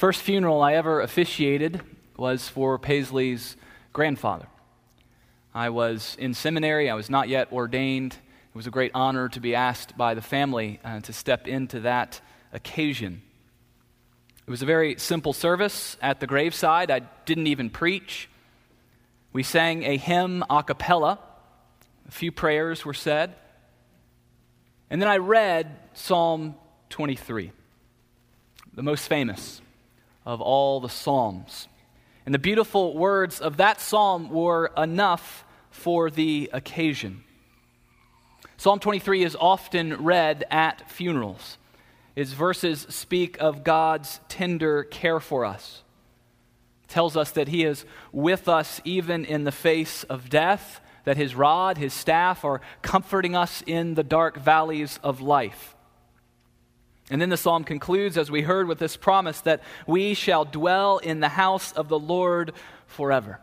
First funeral I ever officiated was for Paisley's grandfather. I was in seminary, I was not yet ordained. It was a great honor to be asked by the family uh, to step into that occasion. It was a very simple service at the graveside. I didn't even preach. We sang a hymn a cappella, a few prayers were said, and then I read Psalm 23, the most famous of all the Psalms. And the beautiful words of that psalm were enough for the occasion. Psalm 23 is often read at funerals. Its verses speak of God's tender care for us. It tells us that He is with us even in the face of death, that His rod, His staff are comforting us in the dark valleys of life. And then the psalm concludes, as we heard, with this promise that we shall dwell in the house of the Lord forever.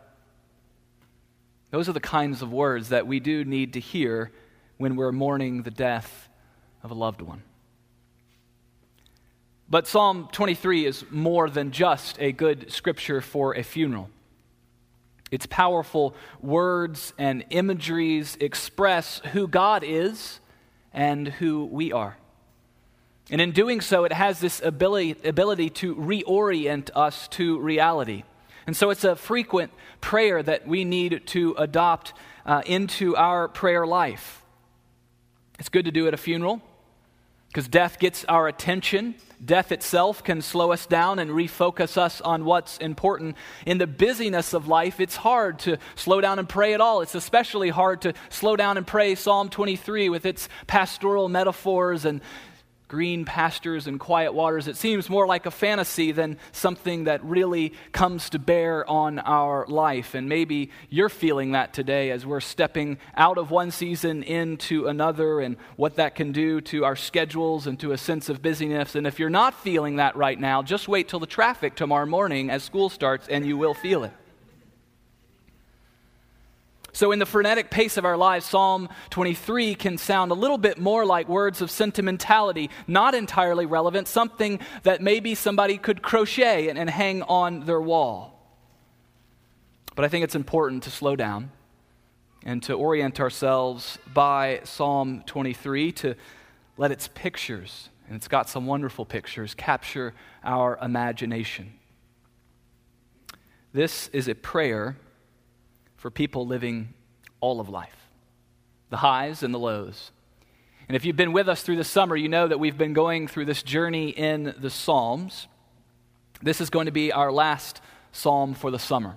Those are the kinds of words that we do need to hear when we're mourning the death of a loved one. But Psalm 23 is more than just a good scripture for a funeral. Its powerful words and imageries express who God is and who we are. And in doing so, it has this ability, ability to reorient us to reality. And so it's a frequent prayer that we need to adopt uh, into our prayer life. It's good to do at a funeral because death gets our attention. Death itself can slow us down and refocus us on what's important. In the busyness of life, it's hard to slow down and pray at all. It's especially hard to slow down and pray Psalm 23 with its pastoral metaphors and green pastures and quiet waters. It seems more like a fantasy than something that really comes to bear on our life. And maybe you're feeling that today as we're stepping out of one season into another and what that can do to our schedules and to a sense of busyness. And if you're not feeling that right now, just wait till the traffic tomorrow morning as school starts and you will feel it. So, in the frenetic pace of our lives, Psalm 23 can sound a little bit more like words of sentimentality, not entirely relevant, something that maybe somebody could crochet and, and hang on their wall. But I think it's important to slow down and to orient ourselves by Psalm 23 to let its pictures, and it's got some wonderful pictures, capture our imagination. This is a prayer for people living all of life the highs and the lows. And if you've been with us through the summer, you know that we've been going through this journey in the Psalms. This is going to be our last psalm for the summer.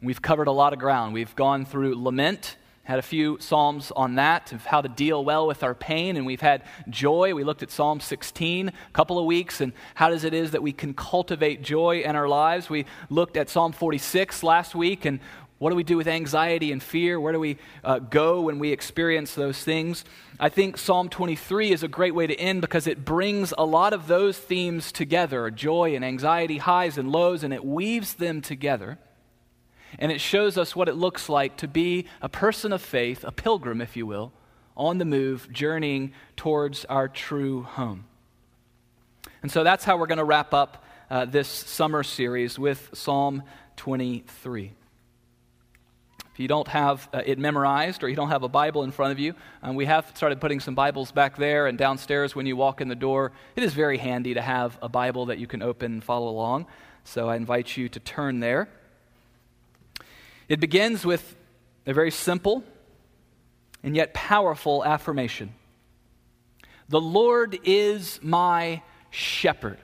We've covered a lot of ground. We've gone through lament, had a few psalms on that of how to deal well with our pain, and we've had joy. We looked at Psalm 16 a couple of weeks and how does it is that we can cultivate joy in our lives. We looked at Psalm 46 last week and what do we do with anxiety and fear? Where do we uh, go when we experience those things? I think Psalm 23 is a great way to end because it brings a lot of those themes together joy and anxiety, highs and lows, and it weaves them together. And it shows us what it looks like to be a person of faith, a pilgrim, if you will, on the move, journeying towards our true home. And so that's how we're going to wrap up uh, this summer series with Psalm 23. If you don't have uh, it memorized or you don't have a Bible in front of you, um, we have started putting some Bibles back there and downstairs when you walk in the door. It is very handy to have a Bible that you can open and follow along. So I invite you to turn there. It begins with a very simple and yet powerful affirmation The Lord is my shepherd.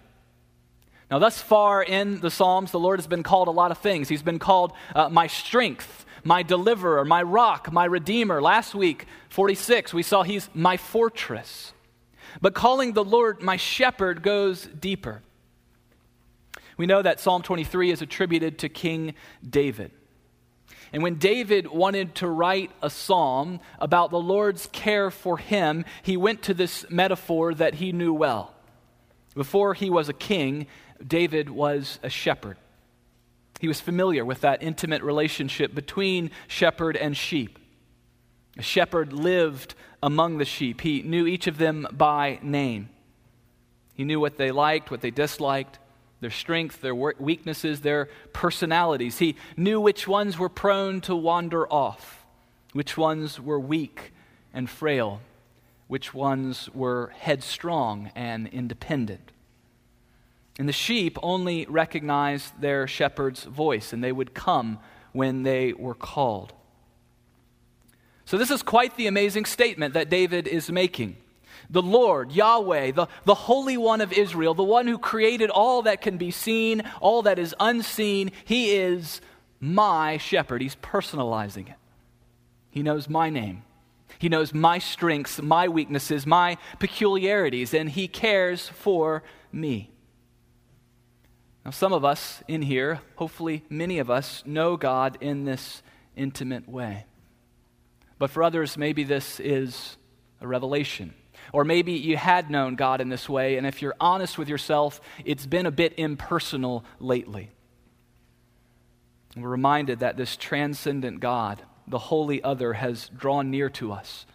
Now, thus far in the Psalms, the Lord has been called a lot of things. He's been called uh, my strength, my deliverer, my rock, my redeemer. Last week, 46, we saw he's my fortress. But calling the Lord my shepherd goes deeper. We know that Psalm 23 is attributed to King David. And when David wanted to write a psalm about the Lord's care for him, he went to this metaphor that he knew well. Before he was a king, David was a shepherd. He was familiar with that intimate relationship between shepherd and sheep. A shepherd lived among the sheep, he knew each of them by name. He knew what they liked, what they disliked, their strength, their weaknesses, their personalities. He knew which ones were prone to wander off, which ones were weak and frail, which ones were headstrong and independent. And the sheep only recognized their shepherd's voice, and they would come when they were called. So, this is quite the amazing statement that David is making. The Lord, Yahweh, the, the Holy One of Israel, the one who created all that can be seen, all that is unseen, he is my shepherd. He's personalizing it. He knows my name. He knows my strengths, my weaknesses, my peculiarities, and He cares for me. Now, some of us in here, hopefully many of us, know God in this intimate way. But for others, maybe this is a revelation. Or maybe you had known God in this way, and if you're honest with yourself, it's been a bit impersonal lately. we're reminded that this transcendent God, the holy other, has drawn near to us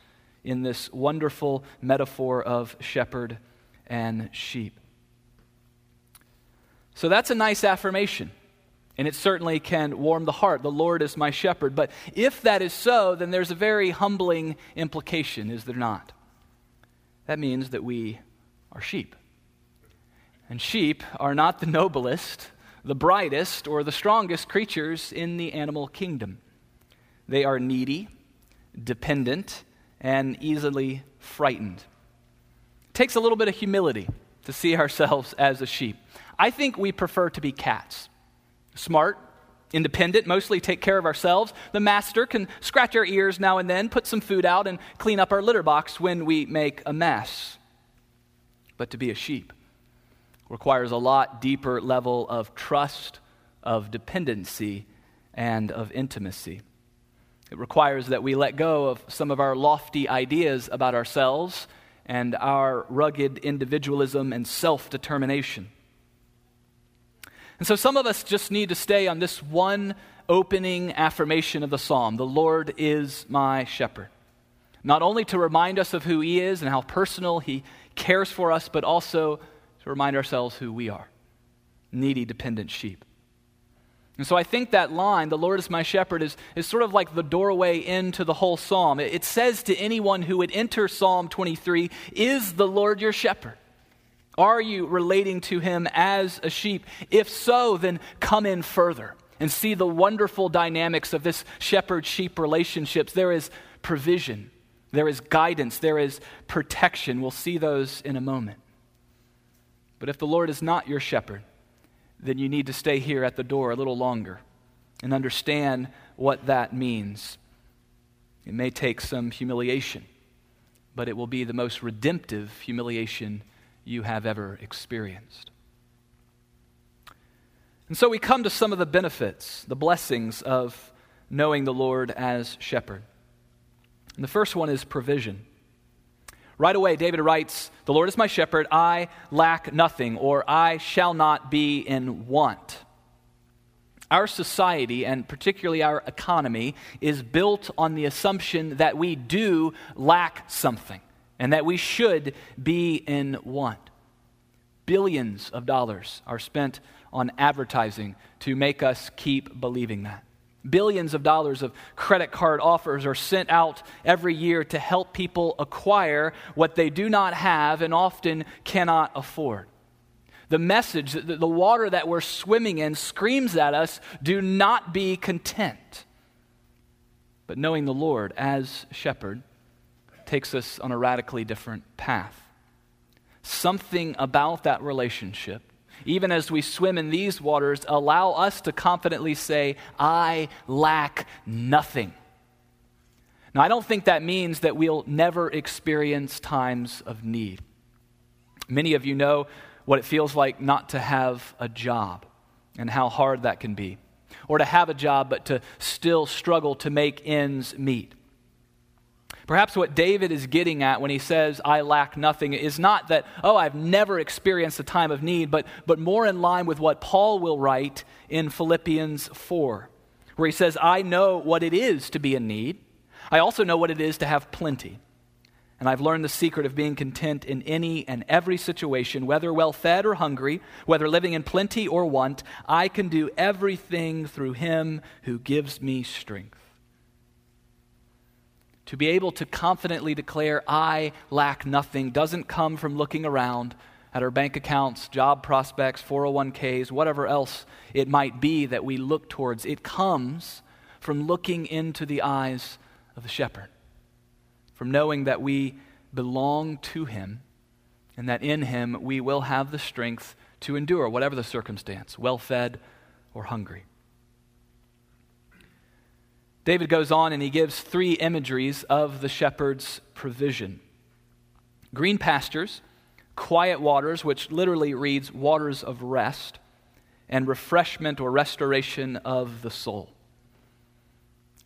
in this wonderful metaphor of shepherd and sheep. So that's a nice affirmation. And it certainly can warm the heart. The Lord is my shepherd. But if that is so, then there's a very humbling implication, is there not? That means that we are sheep. And sheep are not the noblest, the brightest, or the strongest creatures in the animal kingdom. They are needy, dependent, and easily frightened. It takes a little bit of humility to see ourselves as a sheep. I think we prefer to be cats. Smart, independent, mostly take care of ourselves. The master can scratch our ears now and then, put some food out, and clean up our litter box when we make a mess. But to be a sheep requires a lot deeper level of trust, of dependency, and of intimacy. It requires that we let go of some of our lofty ideas about ourselves and our rugged individualism and self determination. And so some of us just need to stay on this one opening affirmation of the psalm The Lord is my shepherd. Not only to remind us of who He is and how personal He cares for us, but also to remind ourselves who we are needy, dependent sheep. And so I think that line, the Lord is my shepherd, is, is sort of like the doorway into the whole psalm. It, it says to anyone who would enter Psalm 23, Is the Lord your shepherd? Are you relating to him as a sheep? If so, then come in further and see the wonderful dynamics of this shepherd sheep relationships. There is provision, there is guidance, there is protection. We'll see those in a moment. But if the Lord is not your shepherd, then you need to stay here at the door a little longer and understand what that means. It may take some humiliation, but it will be the most redemptive humiliation you have ever experienced. And so we come to some of the benefits, the blessings of knowing the Lord as shepherd. And the first one is provision. Right away, David writes, The Lord is my shepherd, I lack nothing, or I shall not be in want. Our society, and particularly our economy, is built on the assumption that we do lack something and that we should be in want. Billions of dollars are spent on advertising to make us keep believing that. Billions of dollars of credit card offers are sent out every year to help people acquire what they do not have and often cannot afford. The message, the water that we're swimming in, screams at us do not be content. But knowing the Lord as shepherd, takes us on a radically different path. Something about that relationship, even as we swim in these waters, allow us to confidently say, I lack nothing. Now, I don't think that means that we'll never experience times of need. Many of you know what it feels like not to have a job and how hard that can be, or to have a job but to still struggle to make ends meet. Perhaps what David is getting at when he says, I lack nothing, is not that, oh, I've never experienced a time of need, but, but more in line with what Paul will write in Philippians 4, where he says, I know what it is to be in need. I also know what it is to have plenty. And And I've learned the secret of being content in any and every situation, whether well fed or hungry, whether living in plenty or want. I can do everything through him who gives me strength. To be able to confidently declare, I lack nothing, doesn't come from looking around at our bank accounts, job prospects, 401ks, whatever else it might be that we look towards. It comes from looking into the eyes of the shepherd from knowing that we belong to Him and that in Him we will have the strength to endure whatever the circumstance, well fed or hungry. David goes on and he gives three imageries of the shepherd's provision green pastures, quiet waters, which literally reads waters of rest, and refreshment or restoration of the soul.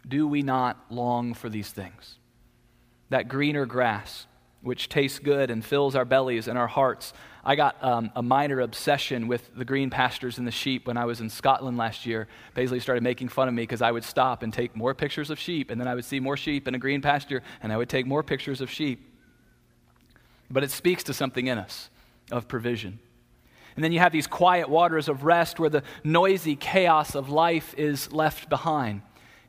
Do we not long for these things? that greener grass, which tastes good and fills our bellies and our hearts. I got um, a minor obsession with the green pastures and the sheep when I was in Scotland last year. Paisley started making fun of me because I would stop and take more pictures of sheep, and then I would see more sheep in a green pasture, and I would take more pictures of sheep. But it speaks to something in us of provision. And then you have these quiet waters of rest where the noisy chaos of life is left behind.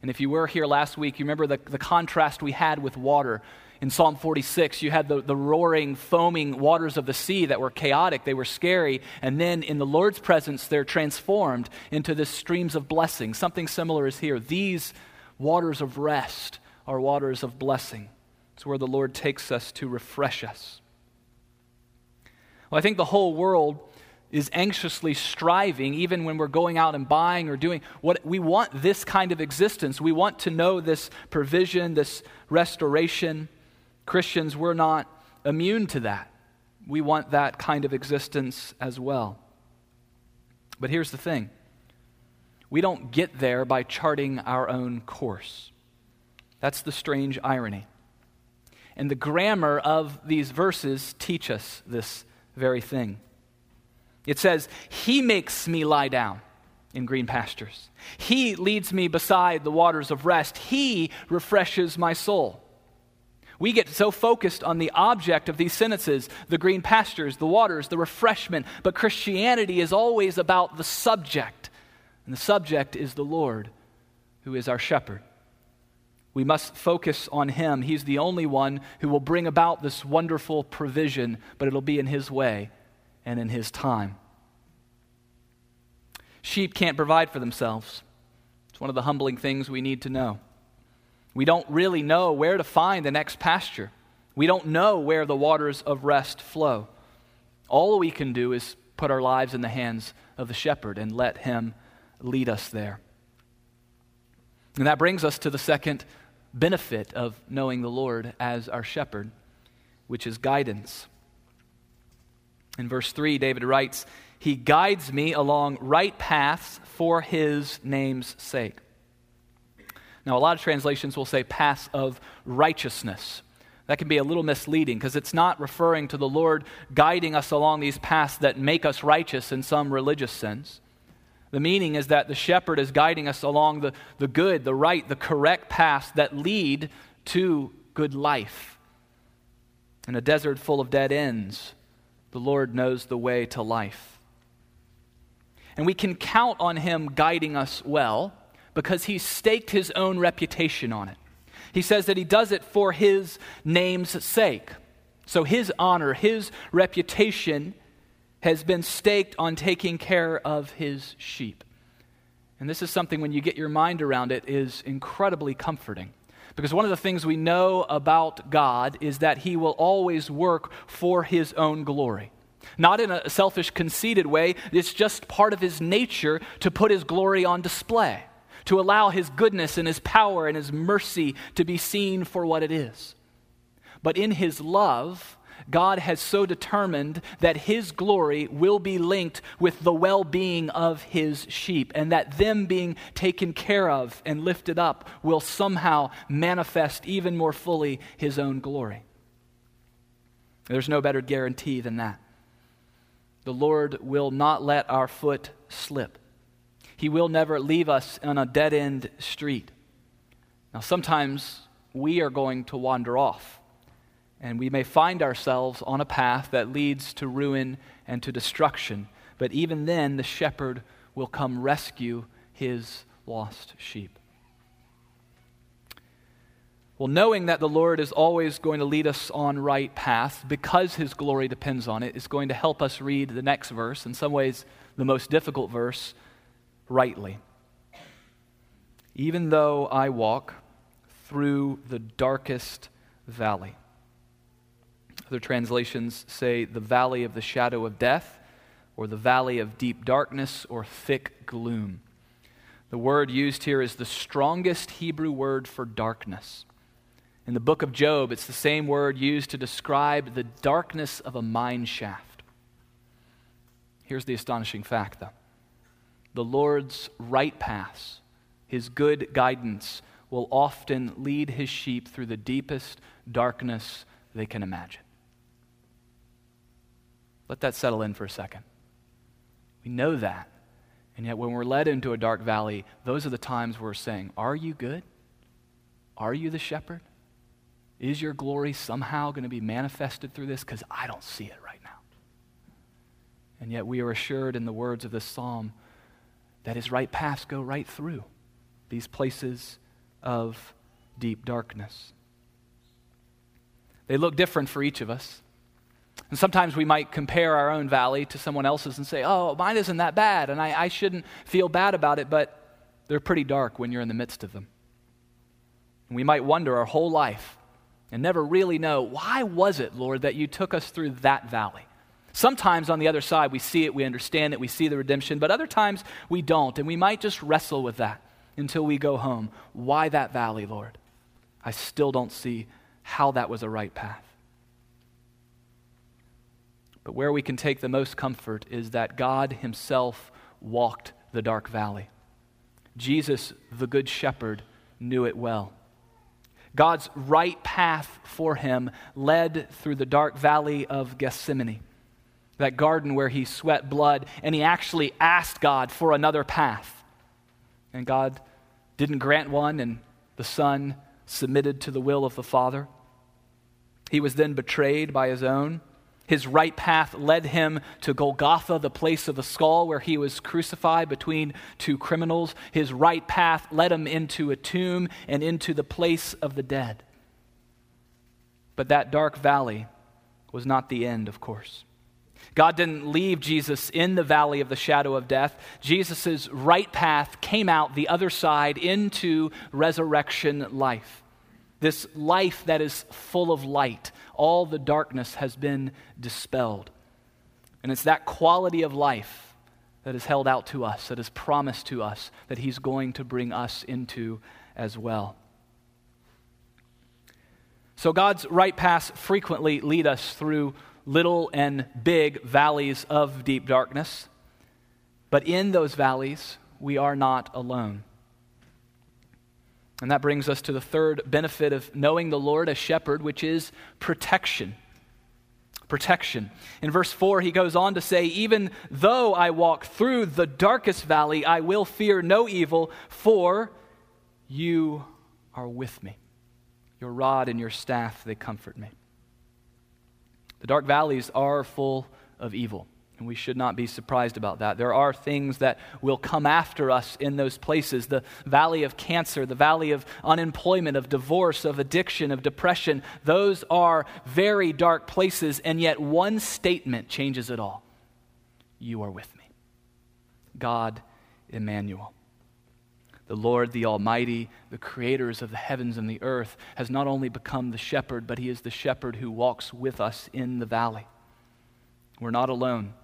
And if you were here last week, you remember the, the contrast we had with water. In Psalm 46, you had the, the roaring, foaming waters of the sea that were chaotic, they were scary. And then in the Lord's presence, they're transformed into the streams of blessing. Something similar is here. These waters of rest are waters of blessing. It's where the Lord takes us to refresh us. Well, I think the whole world is anxiously striving, even when we're going out and buying or doing what we want this kind of existence. We want to know this provision, this restoration. Christians, we're not immune to that. We want that kind of existence as well. But here's the thing we don't get there by charting our own course. That's the strange irony. And the grammar of these verses teach us this very thing. It says, He makes me lie down in green pastures. He leads me beside the waters of rest. He refreshes my soul. We get so focused on the object of these sentences the green pastures, the waters, the refreshment, but Christianity is always about the subject. And the subject is the Lord, who is our shepherd. We must focus on Him. He's the only one who will bring about this wonderful provision, but it'll be in His way and in His time. Sheep can't provide for themselves. It's one of the humbling things we need to know. We don't really know where to find the next pasture. We don't know where the waters of rest flow. All we can do is put our lives in the hands of the shepherd and let him lead us there. And that brings us to the second benefit of knowing the Lord as our shepherd, which is guidance. In verse 3, David writes, He guides me along right paths for his name's sake. Now, a lot of translations will say paths of righteousness. That can be a little misleading because it's not referring to the Lord guiding us along these paths that make us righteous in some religious sense. The meaning is that the shepherd is guiding us along the, the good, the right, the correct paths that lead to good life. In a desert full of dead ends, the Lord knows the way to life. And we can count on Him guiding us well because He staked His own reputation on it. He says that He does it for His name's sake. So His honor, His reputation has been staked on taking care of His sheep. And this is something, when you get your mind around it, is incredibly comforting. Because one of the things we know about God is that He will always work for His own glory. Not in a selfish, conceited way, it's just part of His nature to put His glory on display, to allow His goodness and His power and His mercy to be seen for what it is. But in His love, God has so determined that his glory will be linked with the well being of his sheep, and that them being taken care of and lifted up will somehow manifest even more fully his own glory. There's no better guarantee than that. The Lord will not let our foot slip. He will never leave us on a dead end street. Now, sometimes we are going to wander off And we may find ourselves on a path that leads to ruin and to destruction. But even then, the shepherd will come rescue his lost sheep. Well, knowing that the Lord is always going to lead us on right paths because his glory depends on it is going to help us read the next verse, in some ways, the most difficult verse, rightly. Even though I walk through the darkest valley. Other translations say the valley of the shadow of death, or the valley of deep darkness, or thick gloom. The word used here is the strongest Hebrew word for darkness. In the book of Job, it's the same word used to describe the darkness of a mine shaft. Here's the astonishing fact, though the Lord's right paths, his good guidance, will often lead his sheep through the deepest darkness they can imagine. Let that settle in for a second. We know that. And yet, when we're led into a dark valley, those are the times we're saying, Are you good? Are you the shepherd? Is your glory somehow going to be manifested through this? Because I don't see it right now. And yet we are assured in the words of this psalm that his right paths go right through these places of deep darkness. They look different for each of us. And sometimes we might compare our own valley to someone else's and say, oh, mine isn't that bad, and I, I shouldn't feel bad about it, but they're pretty dark when you're in the midst of them. And we might wonder our whole life and never really know why was it, Lord, that you took us through that valley? Sometimes on the other side, we see it, we understand it, we see the redemption, but other times we don't, and we might just wrestle with that until we go home. Why that valley, Lord? I still don't see how that was a right path. But where we can take the most comfort is that God Himself walked the dark valley. Jesus, the Good Shepherd, knew it well. God's right path for him led through the dark valley of Gethsemane, that garden where he sweat blood, and he actually asked God for another path. And God didn't grant one, and the Son submitted to the will of the Father. He was then betrayed by his own. His right path led him to Golgotha, the place of the skull where he was crucified between two criminals. His right path led him into a tomb and into the place of the dead. But that dark valley was not the end, of course. God didn't leave Jesus in the valley of the shadow of death. Jesus' right path came out the other side into resurrection life. This life that is full of light, all the darkness has been dispelled. And it's that quality of life that is held out to us, that is promised to us, that He's going to bring us into as well. So, God's right paths frequently lead us through little and big valleys of deep darkness. But in those valleys, we are not alone. And that brings us to the third benefit of knowing the Lord as shepherd, which is protection. Protection. In verse 4, he goes on to say, Even though I walk through the darkest valley, I will fear no evil, for you are with me. Your rod and your staff, they comfort me. The dark valleys are full of evil. And we should not be surprised about that. There are things that will come after us in those places the valley of cancer, the valley of unemployment, of divorce, of addiction, of depression. Those are very dark places, and yet one statement changes it all You are with me. God Emmanuel. The Lord, the Almighty, the creators of the heavens and the earth, has not only become the shepherd, but he is the shepherd who walks with us in the valley. We're not alone.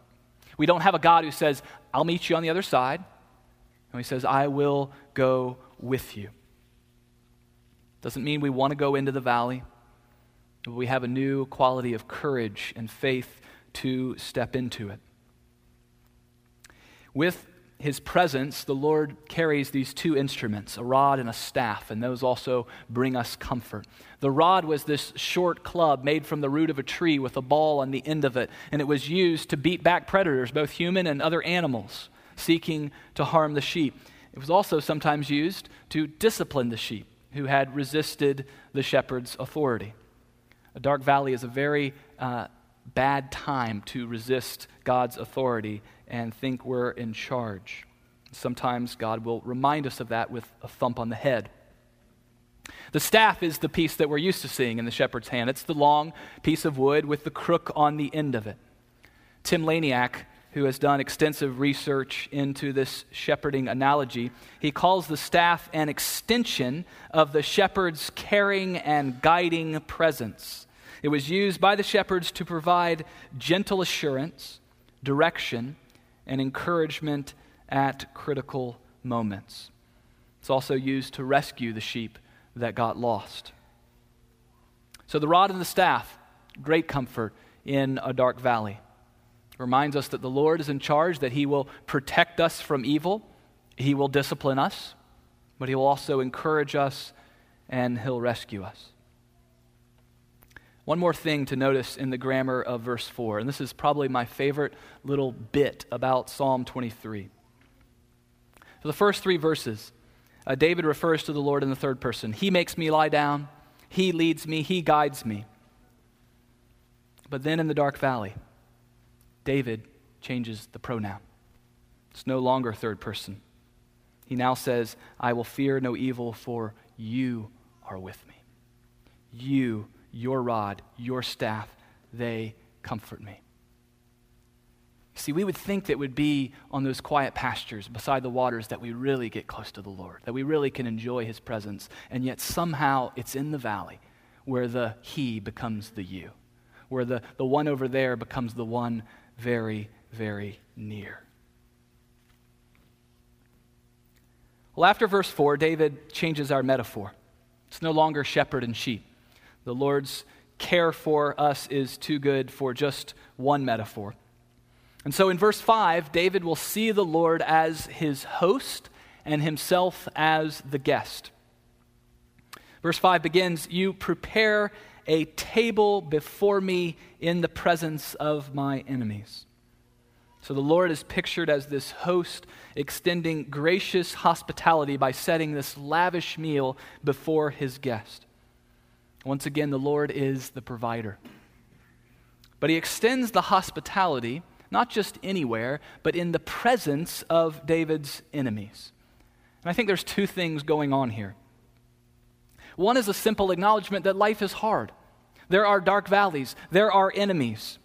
We don't have a God who says, I'll meet you on the other side. And he says, I will go with you. Doesn't mean we want to go into the valley, but we have a new quality of courage and faith to step into it. With his presence, the Lord carries these two instruments, a rod and a staff, and those also bring us comfort. The rod was this short club made from the root of a tree with a ball on the end of it, and it was used to beat back predators, both human and other animals, seeking to harm the sheep. It was also sometimes used to discipline the sheep who had resisted the shepherd's authority. A dark valley is a very uh, bad time to resist God's authority and think we're in charge. Sometimes God will remind us of that with a thump on the head. The staff is the piece that we're used to seeing in the shepherd's hand. It's the long piece of wood with the crook on the end of it. Tim Laniak, who has done extensive research into this shepherding analogy, he calls the staff an extension of the shepherd's caring and guiding presence. It was used by the shepherds to provide gentle assurance, direction, and encouragement at critical moments. It's also used to rescue the sheep that got lost. So the rod and the staff, great comfort in a dark valley. reminds us that the Lord is in charge, that He will protect us from evil, He will discipline us, but He will also encourage us and He'll rescue us. One more thing to notice in the grammar of verse 4, and this is probably my favorite little bit about Psalm 23. For the first three verses, uh, David refers to the Lord in the third person. He makes me lie down, He leads me, He guides me. But then in the dark valley, David changes the pronoun. It's no longer third person. He now says, I will fear no evil, for you are with me. You, your rod, your staff, they comfort me. See, we would think that would be on those quiet pastures beside the waters that we really get close to the Lord, that we really can enjoy His presence. And yet somehow it's in the valley where the He becomes the you, where the, the one over there becomes the one very, very near. Well, after verse 4, David changes our metaphor. It's no longer shepherd and sheep. The Lord's care for us is too good for just one metaphor. And so in verse 5, David will see the Lord as his host and himself as the guest. Verse 5 begins You prepare a table before me in the presence of my enemies. So the Lord is pictured as this host extending gracious hospitality by setting this lavish meal before his guest. Once again, the Lord is the provider. But he extends the hospitality not just anywhere, but in the presence of David's enemies. And I think there's two things going on here. One is a simple acknowledgement that life is hard. There are dark valleys, there are enemies.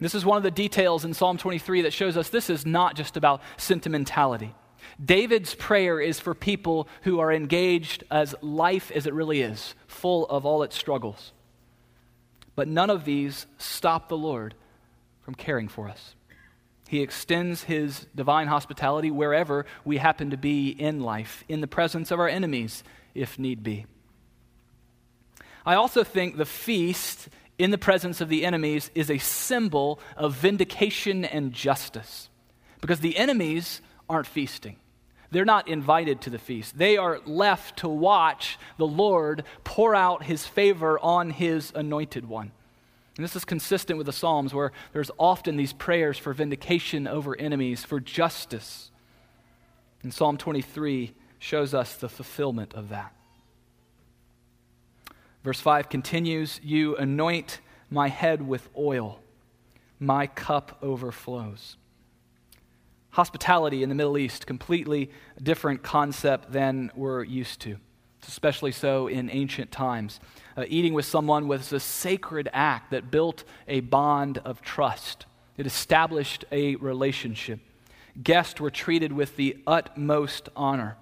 This is one of the details in Psalm 23 that shows us this is not just about sentimentality. David's prayer is for people who are engaged as life as it really is, full of all its struggles. But none of these stop the Lord from caring for us. He extends his divine hospitality wherever we happen to be in life, in the presence of our enemies, if need be. I also think the feast in the presence of the enemies is a symbol of vindication and justice. Because the enemies aren't feasting. They're not invited to the feast. They are left to watch the Lord pour out his favor on his anointed one. And this is consistent with the Psalms, where there's often these prayers for vindication over enemies, for justice. And Psalm 23 shows us the fulfillment of that. Verse 5 continues You anoint my head with oil, my cup overflows. Hospitality in the Middle East, completely different concept than we're used to, especially so in ancient times uh, eating with someone was a sacred act that built a bond of trust. It established a relationship. Guests were treated with the utmost honor.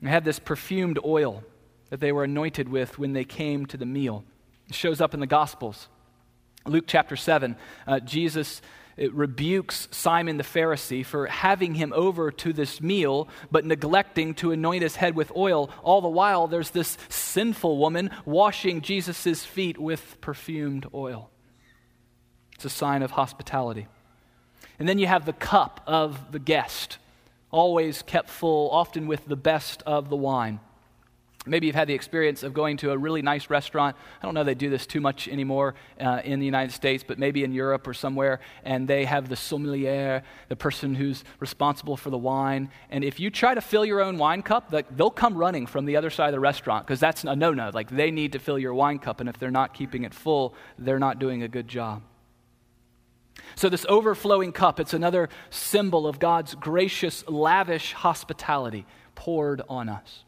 They had this perfumed oil that they were anointed with when they came to the meal. It shows up in the Gospels. Luke chapter 7, uh, Jesus it rebukes Simon the Pharisee for having him over to this meal, but neglecting to anoint his head with oil. All the while, there's this sinful woman washing Jesus' feet with perfumed oil. It's a sign of hospitality. And then you have the cup of the guest, always kept full, often with the best of the wine. Maybe you've had the experience of going to a really nice restaurant. I don't know they do this too much anymore uh, in the United States, but maybe in Europe or somewhere, and they have the sommelier, the person who's responsible for the wine. And if you try to fill your own wine cup, they'll come running from the other side of the restaurant because that's a no no. Like they need to fill your wine cup, and if they're not keeping it full, they're not doing a good job. So, this overflowing cup, it's another symbol of God's gracious, lavish hospitality poured on us.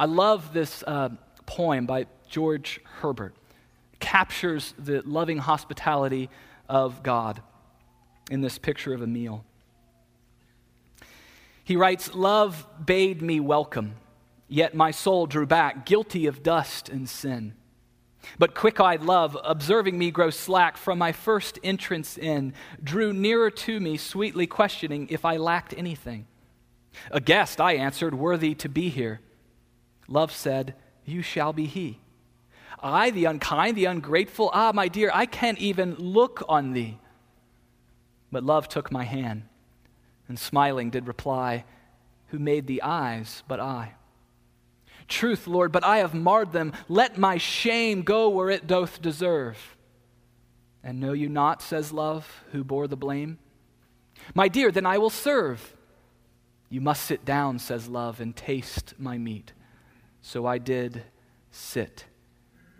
I love this uh, poem by George Herbert. It captures the loving hospitality of God in this picture of a meal. He writes, Love bade me welcome, yet my soul drew back, guilty of dust and sin. But quick eyed love, observing me grow slack from my first entrance in, drew nearer to me, sweetly questioning if I lacked anything. A guest, I answered, worthy to be here. Love said, You shall be he. I, the unkind, the ungrateful, ah, my dear, I can't even look on thee. But love took my hand, and smiling did reply, Who made the eyes but I? Truth, Lord, but I have marred them. Let my shame go where it doth deserve. And know you not, says love, who bore the blame? My dear, then I will serve. You must sit down, says love, and taste my meat. So I did sit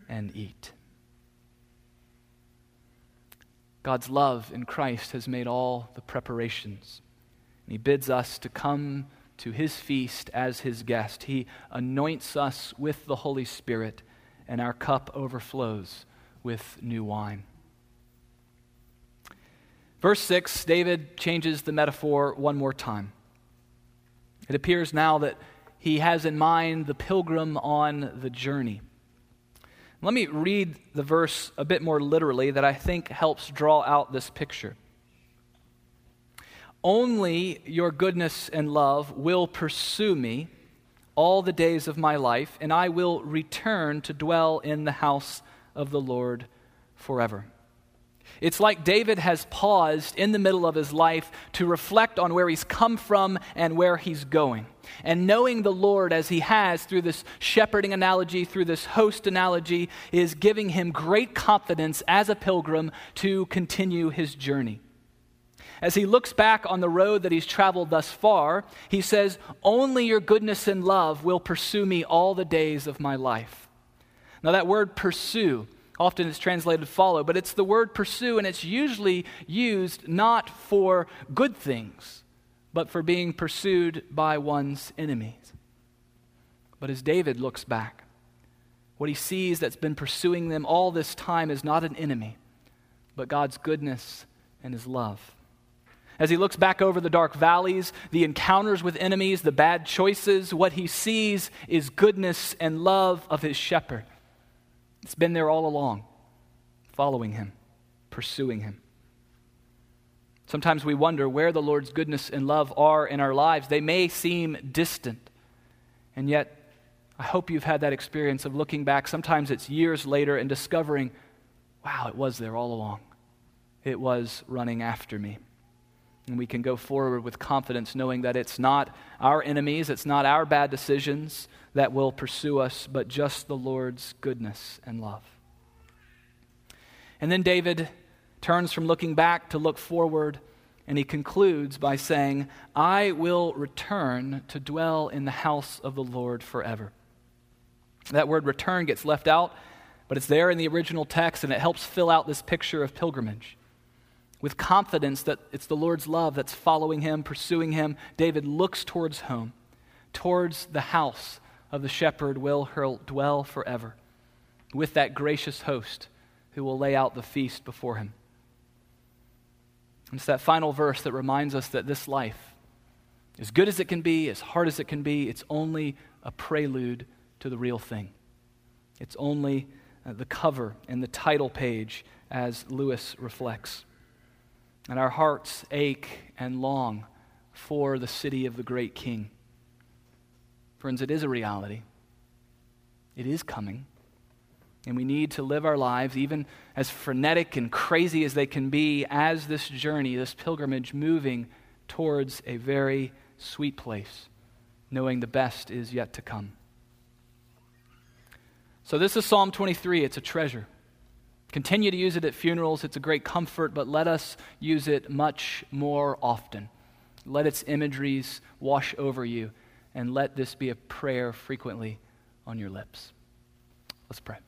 and eat. God's love in Christ has made all the preparations. And he bids us to come to his feast as his guest. He anoints us with the Holy Spirit, and our cup overflows with new wine. Verse 6, David changes the metaphor one more time. It appears now that he has in mind the pilgrim on the journey. Let me read the verse a bit more literally that I think helps draw out this picture. Only your goodness and love will pursue me all the days of my life, and I will return to dwell in the house of the Lord forever. It's like David has paused in the middle of his life to reflect on where he's come from and where he's going. And knowing the Lord as he has through this shepherding analogy, through this host analogy, is giving him great confidence as a pilgrim to continue his journey. As he looks back on the road that he's traveled thus far, he says, Only your goodness and love will pursue me all the days of my life. Now, that word pursue often is translated follow, but it's the word pursue, and it's usually used not for good things, but for being pursued by one's enemies. But as David looks back, what he sees that's been pursuing them all this time is not an enemy, but God's goodness and his love. As he looks back over the dark valleys, the encounters with enemies, the bad choices, what he sees is goodness and love of his shepherd. It's been there all along, following him, pursuing him. Sometimes we wonder where the Lord's goodness and love are in our lives. They may seem distant, and yet I hope you've had that experience of looking back. Sometimes it's years later and discovering, wow, it was there all along. It was running after me. And we can go forward with confidence knowing that it's not our enemies, it's not our bad decisions that will pursue us, but just the Lord's goodness and love. And then David turns from looking back to look forward, and he concludes by saying, I will return to dwell in the house of the Lord forever. That word return gets left out, but it's there in the original text, and it helps fill out this picture of pilgrimage with confidence that it's the Lord's love that's following him, pursuing him, David looks towards home, towards the house of the shepherd will dwell forever, with that gracious host who will lay out the feast before him. It's that final verse that reminds us that this life, as good as it can be, as hard as it can be, it's only a prelude to the real thing. It's only uh, the cover and the title page, as Lewis reflects. And our hearts ache and long for the city of the great King. Friends, it is a reality. It is coming. And we need to live our lives, even as frenetic and crazy as they can be, as this journey, this pilgrimage, moving towards a very sweet place, knowing the best is yet to come. So, this is Psalm 23. It's a treasure. Continue to use it at funerals. It's a great comfort, but let us use it much more often. Let its imageries wash over you, and let this be a prayer frequently on your lips. Let's pray.